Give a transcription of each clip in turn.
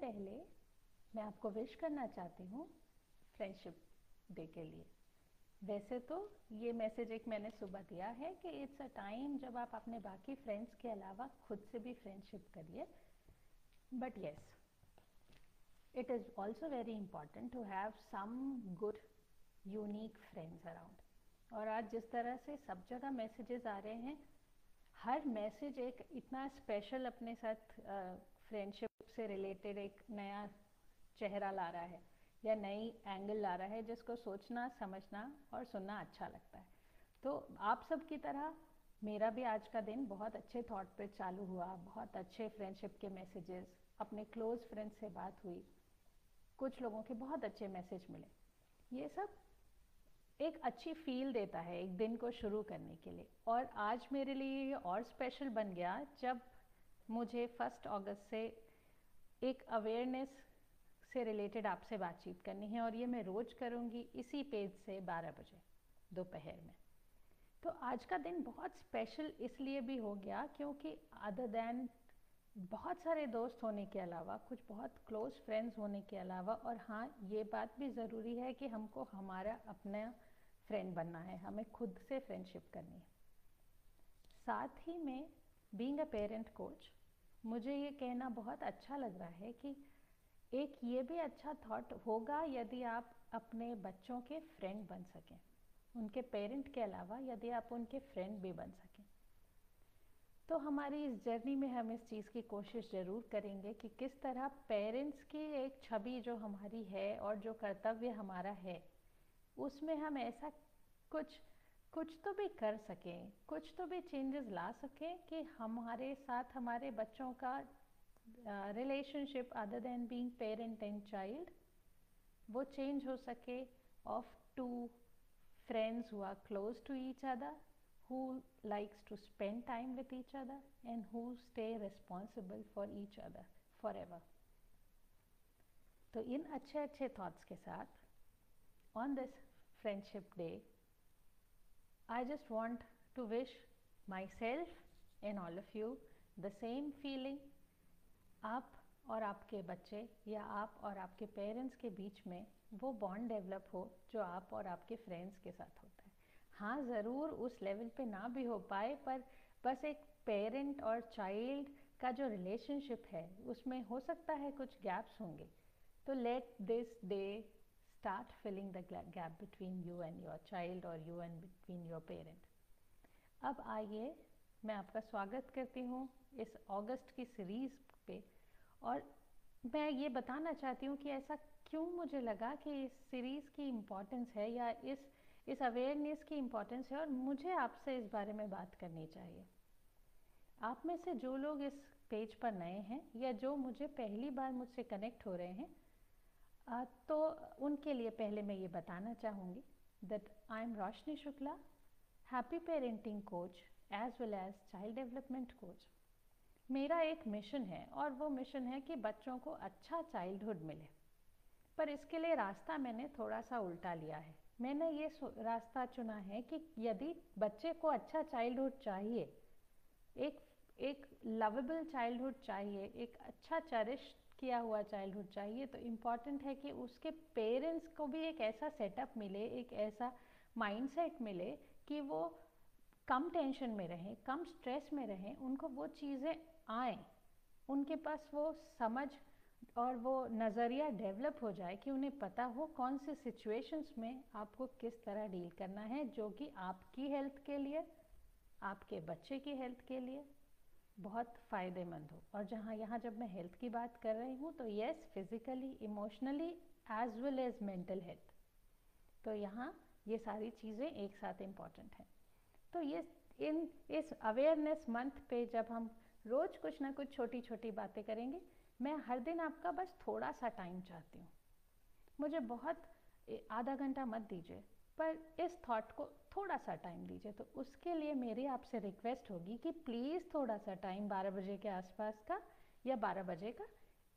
पहले मैं आपको विश करना चाहती हूँ फ्रेंडशिप डे के लिए। वैसे तो ये मैसेज एक मैंने सुबह दिया है कि इट्स अ टाइम जब आप अपने बाकी फ्रेंड्स के अलावा खुद से भी फ्रेंडशिप करिए। But yes it is also very important to have some good unique friends around और आज जिस तरह से सब जगह मैसेजेस आ रहे हैं, हर मैसेज एक इतना स्पेशल अपने साथ फ्रेंडशिप से रिलेटेड एक नया चेहरा ला रहा है, या नई एंगल ला रहा है, जिसको सोचना, समझना और सुनना अच्छा लगता है। तो आप सब की तरह मेरा भी आज का दिन बहुत अच्छे थॉट पे चालू हुआ, बहुत अच्छे फ्रेंडशिप के मैसेजेस अपने क्लोज फ्रेंड से बात हुई, कुछ लोगों के बहुत अच्छे मैसेज मिले। ये सब एक अच्छी फील देता है एक दिन को शुरू करने के लिए। और आज मेरे लिए ये और स्पेशल बन गया, जब मुझे फ़र्स्ट अगस्त से एक अवेयरनेस से रिलेटेड आपसे बातचीत करनी है और ये मैं रोज़ करूँगी इसी पेज से 12 बजे, दोपहर में। तो आज का दिन बहुत स्पेशल इसलिए भी हो गया क्योंकि अदर देन बहुत सारे दोस्त होने के अलावा, कुछ बहुत क्लोज फ्रेंड्स होने के अलावा और हाँ ये बात भी ज़रूरी है कि हमको हमारा अपना फ्रेंड बनना है, हमें खुद से फ्रेंडशिप करनी है। साथ ही में बीइंग अ पेरेंट कोच मुझे ये कहना बहुत अच्छा लग रहा है कि एक ये भी अच्छा थॉट होगा यदि आप अपने बच्चों के फ्रेंड बन सकें। उनके पेरेंट के अलावा यदि आप उनके फ्रेंड भी बन सकें। तो हमारी इस जर्नी में हम इस चीज़ की कोशिश ज़रूर करेंगे कि किस तरह पेरेंट्स की एक छवि जो हमारी है और जो कर्तव्य हमारा है, उसमें हम ऐसा कुछ कुछ तो भी कर सकें, कुछ तो भी चेंजेस ला सकें कि हमारे साथ हमारे बच्चों का relationship other than being parent and child वो चेंज हो सके of two friends who are close to each other who likes to spend time with each other and who stay responsible for each other forever. तो इन अच्छे अच्छे thoughts के साथ on this friendship day just want to wish myself and all of you the same feeling आप और आपके बच्चे या आप और आपके पेरेंट्स के बीच में वो बॉन्ड डेवलप हो जो आप और आपके फ्रेंड्स के साथ होता है। हाँ ज़रूर उस लेवल पे ना भी हो पाए, पर बस एक पेरेंट और चाइल्ड का जो रिलेशनशिप है, उसमें हो सकता है कुछ गैप्स होंगे। तो let this day start filling the gap between you and your child और you and between your parent अब आइए मैं आपका स्वागत करती हूँ इस अगस्त की सीरीज़ पे। और मैं ये बताना चाहती हूँ कि ऐसा क्यों मुझे लगा कि इस सीरीज़ की इम्पोर्टेंस है या इस इस अवेयरनेस की इम्पोर्टेंस है और मुझे आपसे इस बारे में बात करनी चाहिए। आप में से जो लोग इस पेज पर नए हैं या जो मुझे पहली बार मुझसे कनेक्ट हो रहे हैं तो उनके लिए पहले मैं ये बताना चाहूँगी that I am Roshni Shukla happy parenting coach as well as child development coach मेरा एक मिशन है और वो मिशन है कि बच्चों को अच्छा चाइल्डहुड मिले। पर इसके लिए रास्ता मैंने थोड़ा सा उल्टा लिया है। मैंने ये रास्ता चुना है कि यदि बच्चे को अच्छा चाइल्डहुड चाहिए, एक एक लवेबल चाइल्डहुड चाहिए, एक अच्छा चरिश किया हुआ चाइल्डहुड चाहिए। तो इंपॉर्टेंट है कि उसके पेरेंट्स को भी एक ऐसा सेटअप मिले, एक ऐसा माइंडसेट मिले कि वो कम टेंशन में रहें, कम स्ट्रेस में रहें, उनको वो चीज़ें आए। उनके पास वो समझ और वो नज़रिया डेवलप हो जाए कि उन्हें पता हो कौन से सिचुएशंस में आपको किस तरह डील करना है, जो कि आपकी हेल्थ के लिए, आपके बच्चे की हेल्थ के लिए। बहुत फ़ायदेमंद हो। और जहाँ यहाँ जब मैं हेल्थ की बात कर रही हूँ तो yes physically emotionally as well as mental health तो यहाँ ये सारी चीज़ें एक साथ इंपॉर्टेंट हैं। तो ये, इन, इस अवेयरनेस मंथ पे जब हम रोज़ कुछ ना कुछ छोटी छोटी बातें करेंगे, मैं हर दिन आपका बस थोड़ा सा टाइम चाहती हूँ। मुझे बहुत आधा घंटा मत दीजिए, पर इस थॉट को थोड़ा सा टाइम दीजिए। तो उसके लिए मेरी आपसे रिक्वेस्ट होगी कि प्लीज़ थोड़ा सा टाइम 12 बजे के आसपास का या 12 बजे का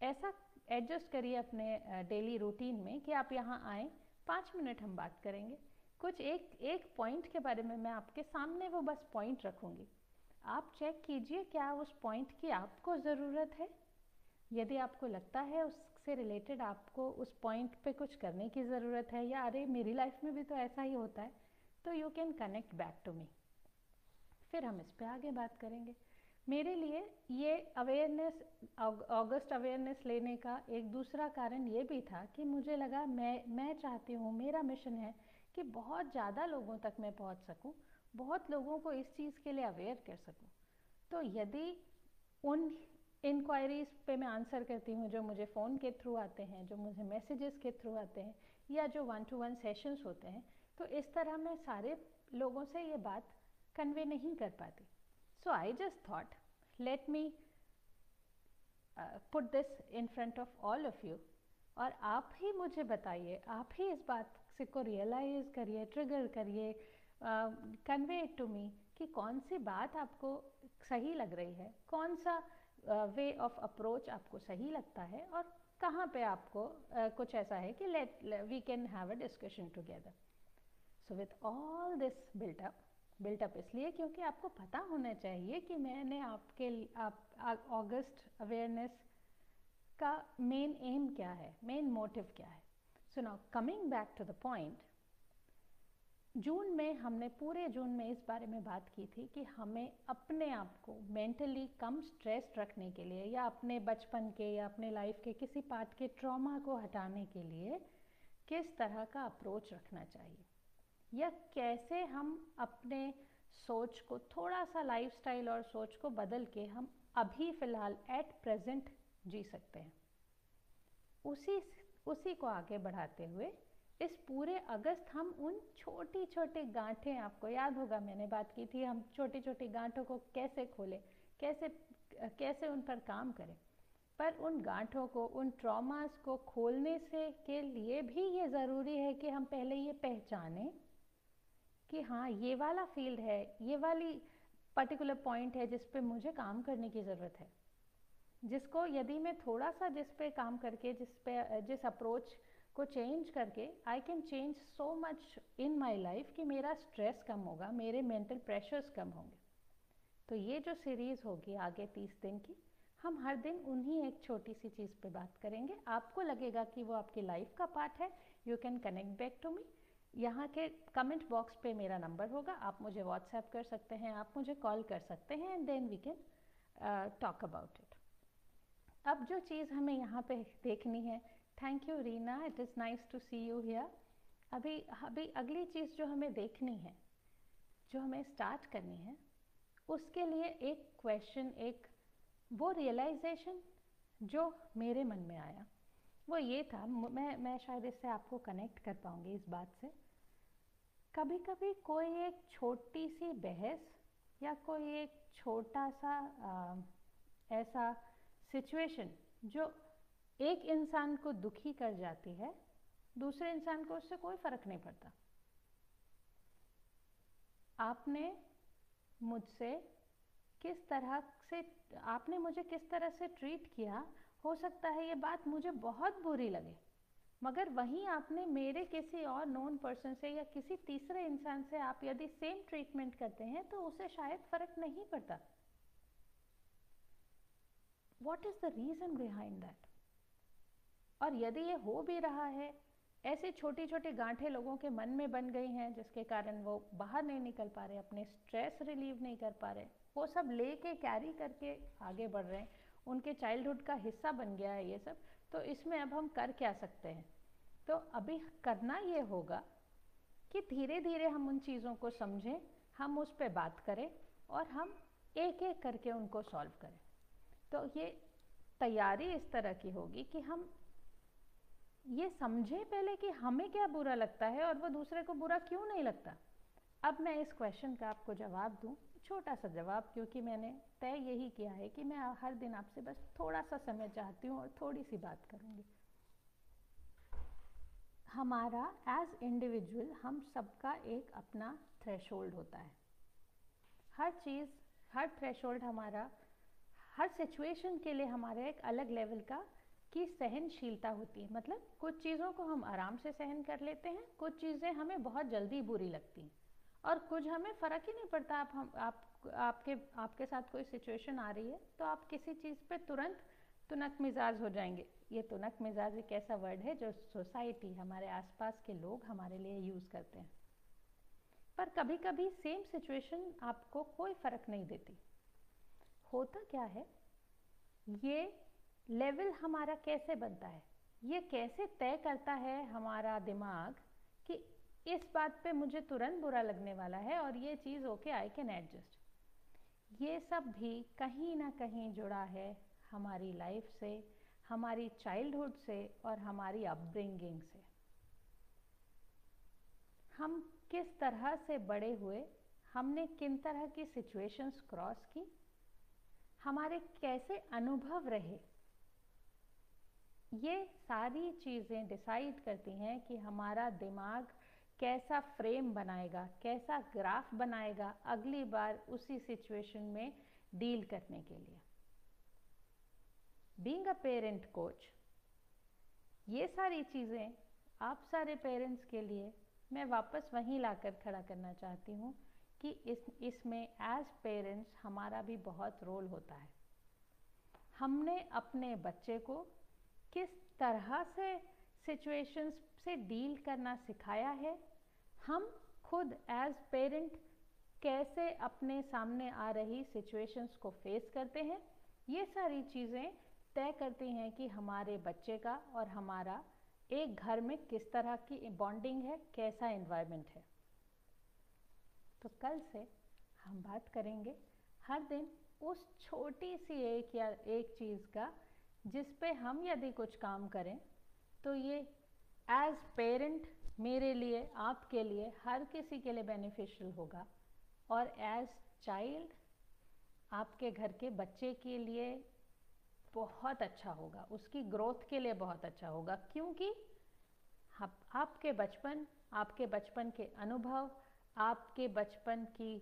ऐसा एडजस्ट करिए अपने डेली रूटीन में कि आप यहाँ आए, पाँच मिनट हम बात करेंगे। कुछ एक एक पॉइंट के बारे में मैं आपके सामने वो बस पॉइंट रखूँगी। आप चेक कीजिए क्या उस पॉइंट की आपको ज़रूरत है। यदि आपको लगता है उससे रिलेटेड आपको उस पॉइंट पे कुछ करने की ज़रूरत है या अरे मेरी लाइफ में भी तो ऐसा ही होता है तो you can connect back to me फिर हम इस पर आगे बात करेंगे। मेरे लिए ये अवेयरनेस अगस्त अवेयरनेस लेने का एक दूसरा कारण ये भी था कि मुझे लगा मैं मैं चाहती हूँ, मेरा मिशन है कि बहुत ज़्यादा लोगों तक मैं पहुँच सकूँ, बहुत लोगों को इस चीज़ के लिए अवेयर कर सकूँ। तो यदि उन इंक्वायरीज पे मैं आंसर करती हूँ जो मुझे फ़ोन के थ्रू आते हैं, जो मुझे मैसेजेस के थ्रू आते हैं, या जो वन टू वन सेशंस होते हैं तो इस तरह मैं सारे लोगों से ये बात कन्वे नहीं कर पाती। So I just thought let me put this in front of all of you और आप ही मुझे बताइए आप ही इस बात से को रियलाइज़ करिए ट्रिगर करिए कन्वे इट टू मी कि कौन सी बात आपको सही लग रही है कौन सा वे ऑफ़ अप्रोच आपको सही लगता है और कहाँ पे आपको uh, कुछ ऐसा है कि let we can have a discussion together so with all this built up built up इसलिए क्योंकि आपको पता होना चाहिए कि मैंने आपके आप ऑगस्ट अवेयरनेस का मेन एम क्या है मेन मोटिव क्या है? So now coming back to the point June में हमने, पूरे जून में इस बारे में बात की थी कि हमें अपने आप को मेंटली कम स्ट्रेस रखने के लिए या अपने बचपन के या अपने लाइफ के किसी पार्ट के ट्रॉमा को हटाने के लिए किस तरह का अप्रोच रखना चाहिए? या कैसे हम अपने सोच को थोड़ा सा लाइफस्टाइल और सोच को बदल के हम अभी फ़िलहाल एट प्रेजेंट जी सकते हैं। उसी उसी को आगे बढ़ाते हुए इस पूरे अगस्त हम उन छोटी छोटी गांठें, आपको याद होगा मैंने बात की थी हम छोटी छोटी गांठों को कैसे खोलें, कैसे कैसे उन पर काम करें। पर उन गांठों को, उन ट्रॉमास को खोलने से के लिए भी ये ज़रूरी है कि हम पहले ये पहचानें कि हाँ ये वाला फ़ील्ड है, ये वाली पर्टिकुलर पॉइंट है जिस पे मुझे काम करने की ज़रूरत है। जिसको यदि मैं थोड़ा सा जिस पे काम करके, जिस पे, जिस अप्रोच को चेंज करके I can change so much in my life कि मेरा स्ट्रेस कम होगा, मेरे मेंटल प्रेशर्स कम होंगे। तो ये जो सीरीज़ होगी आगे तीस दिन की, हम हर दिन उन्हीं एक छोटी सी चीज़ पे बात करेंगे। आपको लगेगा कि वो आपकी लाइफ का पार्ट है। You can connect back to me यहाँ के कमेंट बॉक्स पे मेरा नंबर होगा। आप मुझे व्हाट्सएप कर सकते हैं, आप मुझे कॉल कर सकते हैं and then we can talk about it अब जो चीज़ हमें यहाँ पे देखनी है thank you Reena it is nice to see you here अभी अभी अगली चीज़ जो हमें देखनी है, जो हमें स्टार्ट करनी है, उसके लिए एक क्वेश्चन एक वो रियलाइजेशन जो मेरे मन में आया। वो ये था, मैं मैं शायद इससे आपको कनेक्ट कर पाऊँगी इस बात से। कभी कभी कोई एक छोटी सी बहस या कोई एक छोटा सा आ, ऐसा सिचुएशन जो एक इंसान को दुखी कर जाती है दूसरे इंसान को उससे कोई फ़र्क नहीं पड़ता। आपने मुझसे किस तरह से आपने मुझे किस तरह से ट्रीट किया? हो सकता है ये बात मुझे बहुत बुरी लगे। मगर वहीं आपने मेरे किसी और नोन पर्सन से या किसी तीसरे इंसान से आप यदि सेम ट्रीटमेंट करते हैं तो उसे शायद फ़र्क नहीं पड़ता। What is the reason behind that और यदि ये हो भी रहा है, ऐसे छोटी छोटी गांठें लोगों के मन में बन गई हैं, जिसके कारण वो बाहर नहीं निकल पा रहे, अपने स्ट्रेस रिलीव नहीं कर पा रहे, वो सब लेके कैरी करके आगे बढ़ रहे हैं, उनके चाइल्डहुड का हिस्सा बन गया है ये सब। तो इसमें अब हम कर क्या सकते हैं? तो अभी करना ये होगा कि धीरे धीरे हम उन चीज़ों को समझें, हम उस पर बात करें और हम एक एक करके उनको सॉल्व करें। तो ये तैयारी इस तरह की होगी कि हम ये समझें पहले कि हमें क्या बुरा लगता है और वो दूसरे को बुरा क्यों नहीं लगता? अब मैं इस क्वेश्चन का आपको जवाब दूँ, छोटा सा जवाब, क्योंकि मैंने तय यही किया है कि मैं हर दिन आपसे बस थोड़ा सा समय चाहती हूँ और थोड़ी सी बात करूँगी। हमारा एज इंडिविजुअल हम सबका एक अपना थ्रेशोल्ड होता है। हर चीज़, हर थ्रेशोल्ड हमारा, हर सिचुएशन के लिए हमारा एक अलग लेवल का की सहनशीलता होती है। मतलब कुछ चीज़ों को हम आराम से सहन कर लेते हैं, कुछ चीज़ें हमें बहुत जल्दी बुरी लगती हैं। और कुछ हमें फ़र्क ही नहीं पड़ता, आप हम, आप, आपके आपके साथ कोई सिचुएशन आ रही है तो आप किसी चीज़ पे तुरंत तुनक मिजाज हो जाएँगे। ये तुनक मिजाज एक ऐसा वर्ड है जो सोसाइटी हमारे आसपास के लोग हमारे लिए यूज़ करते हैं। पर कभी कभी सेम सिचुएशन आपको कोई फ़र्क नहीं देती। होता क्या है? ये लेवल हमारा कैसे बनता है? ये कैसे तय करता है हमारा दिमाग इस बात पे मुझे तुरंत बुरा लगने वाला है और ये चीज़ ओके आई कैन एडजस्ट ये सब भी कहीं ना कहीं जुड़ा है हमारी लाइफ से, हमारी चाइल्डहुड से और हमारी अपब्रिंगिंग से। हम किस तरह से बड़े हुए, हमने किन तरह की सिचुएशंस क्रॉस की, हमारे कैसे अनुभव रहे, ये सारी चीज़ें डिसाइड करती हैं कि हमारा दिमाग कैसा फ्रेम बनाएगा, कैसा ग्राफ बनाएगा अगली बार उसी सिचुएशन में डील करने के लिए। बींग अ पेरेंट कोच ये सारी चीज़ें आप सारे पेरेंट्स के लिए मैं वापस वहीं लाकर खड़ा करना चाहती हूँ कि इस, इसमें एज पेरेंट्स हमारा भी बहुत रोल होता है। हमने अपने बच्चे को किस तरह से सिचुएशंस से डील करना सिखाया है हम खुद एज पेरेंट कैसे अपने सामने आ रही सिचुएशंस को फेस करते हैं? ये सारी चीज़ें तय करती हैं कि हमारे बच्चे का और हमारा एक घर में किस तरह की बॉन्डिंग है, कैसा इन्वायरमेंट है। तो कल से हम बात करेंगे हर दिन उस छोटी सी एक या एक चीज़ का जिस पे हम यदि कुछ काम करें तो ये एज पेरेंट मेरे लिए आपके लिए हर किसी के लिए बेनिफिशियल होगा। और एज चाइल्ड आपके घर के बच्चे के लिए बहुत अच्छा होगा। उसकी ग्रोथ के लिए बहुत अच्छा होगा। क्योंकि आप, आपके बचपन आपके बचपन के अनुभव आपके बचपन की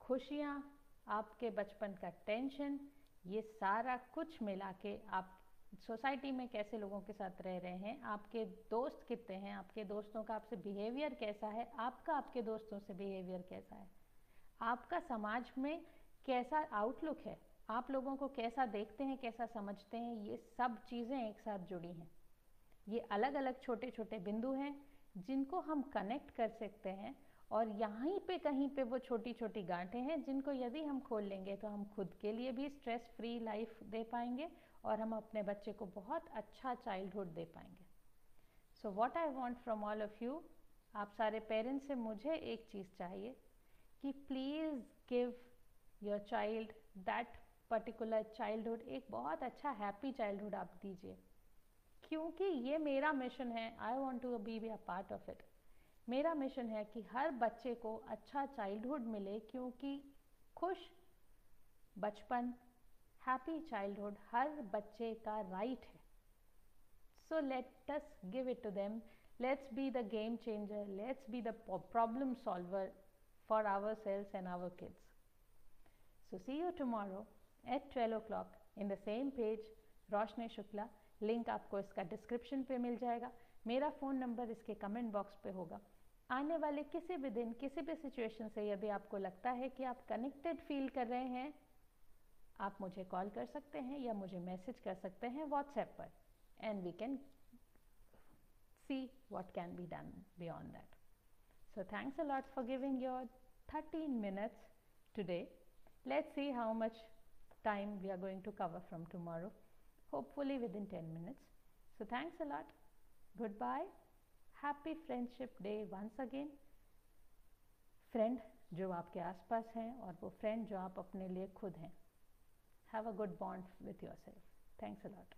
खुशियाँ आपके बचपन का टेंशन ये सारा कुछ मिला के आप सोसाइटी में कैसे लोगों के साथ रह रहे हैं, आपके दोस्त कितने हैं, आपके दोस्तों का आपसे बिहेवियर कैसा है, आपका आपके दोस्तों से बिहेवियर कैसा है? आपका समाज में कैसा आउटलुक है? आप लोगों को कैसा देखते हैं, कैसा समझते हैं? ये सब चीज़ें एक साथ जुड़ी हैं। ये अलग अलग छोटे छोटे बिंदु हैं जिनको हम कनेक्ट कर सकते हैं और यहीं पे कहीं पे वो छोटी छोटी गांठें हैं जिनको यदि हम खोल लेंगे तो हम खुद के लिए भी स्ट्रेस फ्री लाइफ दे पाएँगे और हम अपने बच्चे को बहुत अच्छा चाइल्डहुड दे पाएँगे। So what I want from all of you आप सारे पेरेंट्स से मुझे एक चीज़ चाहिए कि please give your child that particular childhood एक बहुत अच्छा हैप्पी चाइल्डहुड आप दीजिए। क्योंकि ये मेरा मिशन है I want to be be a part of it मेरा मिशन है कि हर बच्चे को अच्छा चाइल्डहुड मिले, क्योंकि खुश बचपन हैप्पी चाइल्डहुड हर बच्चे का राइट है। So let us give it to them let's be the game changer let's be the problem solver for our selves and our kids so see you tomorrow at twelve o'clock in the same page Roshni Shukla link आपको इसका description पे मिल जाएगा। मेरा phone number इसके comment box पे होगा। आने वाले किसी भी दिन, किसी भी सिचुएशन से यदि आपको लगता है कि आप कनेक्टेड फील कर रहे हैं आप मुझे कॉल कर सकते हैं या मुझे मैसेज कर सकते हैं व्हाट्सएप पर and we can see what can be done beyond that so thanks a lot for giving your thirteen minutes today let's see how much time we are going to cover from tomorrow hopefully within ten minutes so thanks a lot good bye happy friendship day once again friend जो आपके आस पास हैं और वो friend जो आप अपने लिए खुद हैं। have a good bond with yourself. Thanks a lot.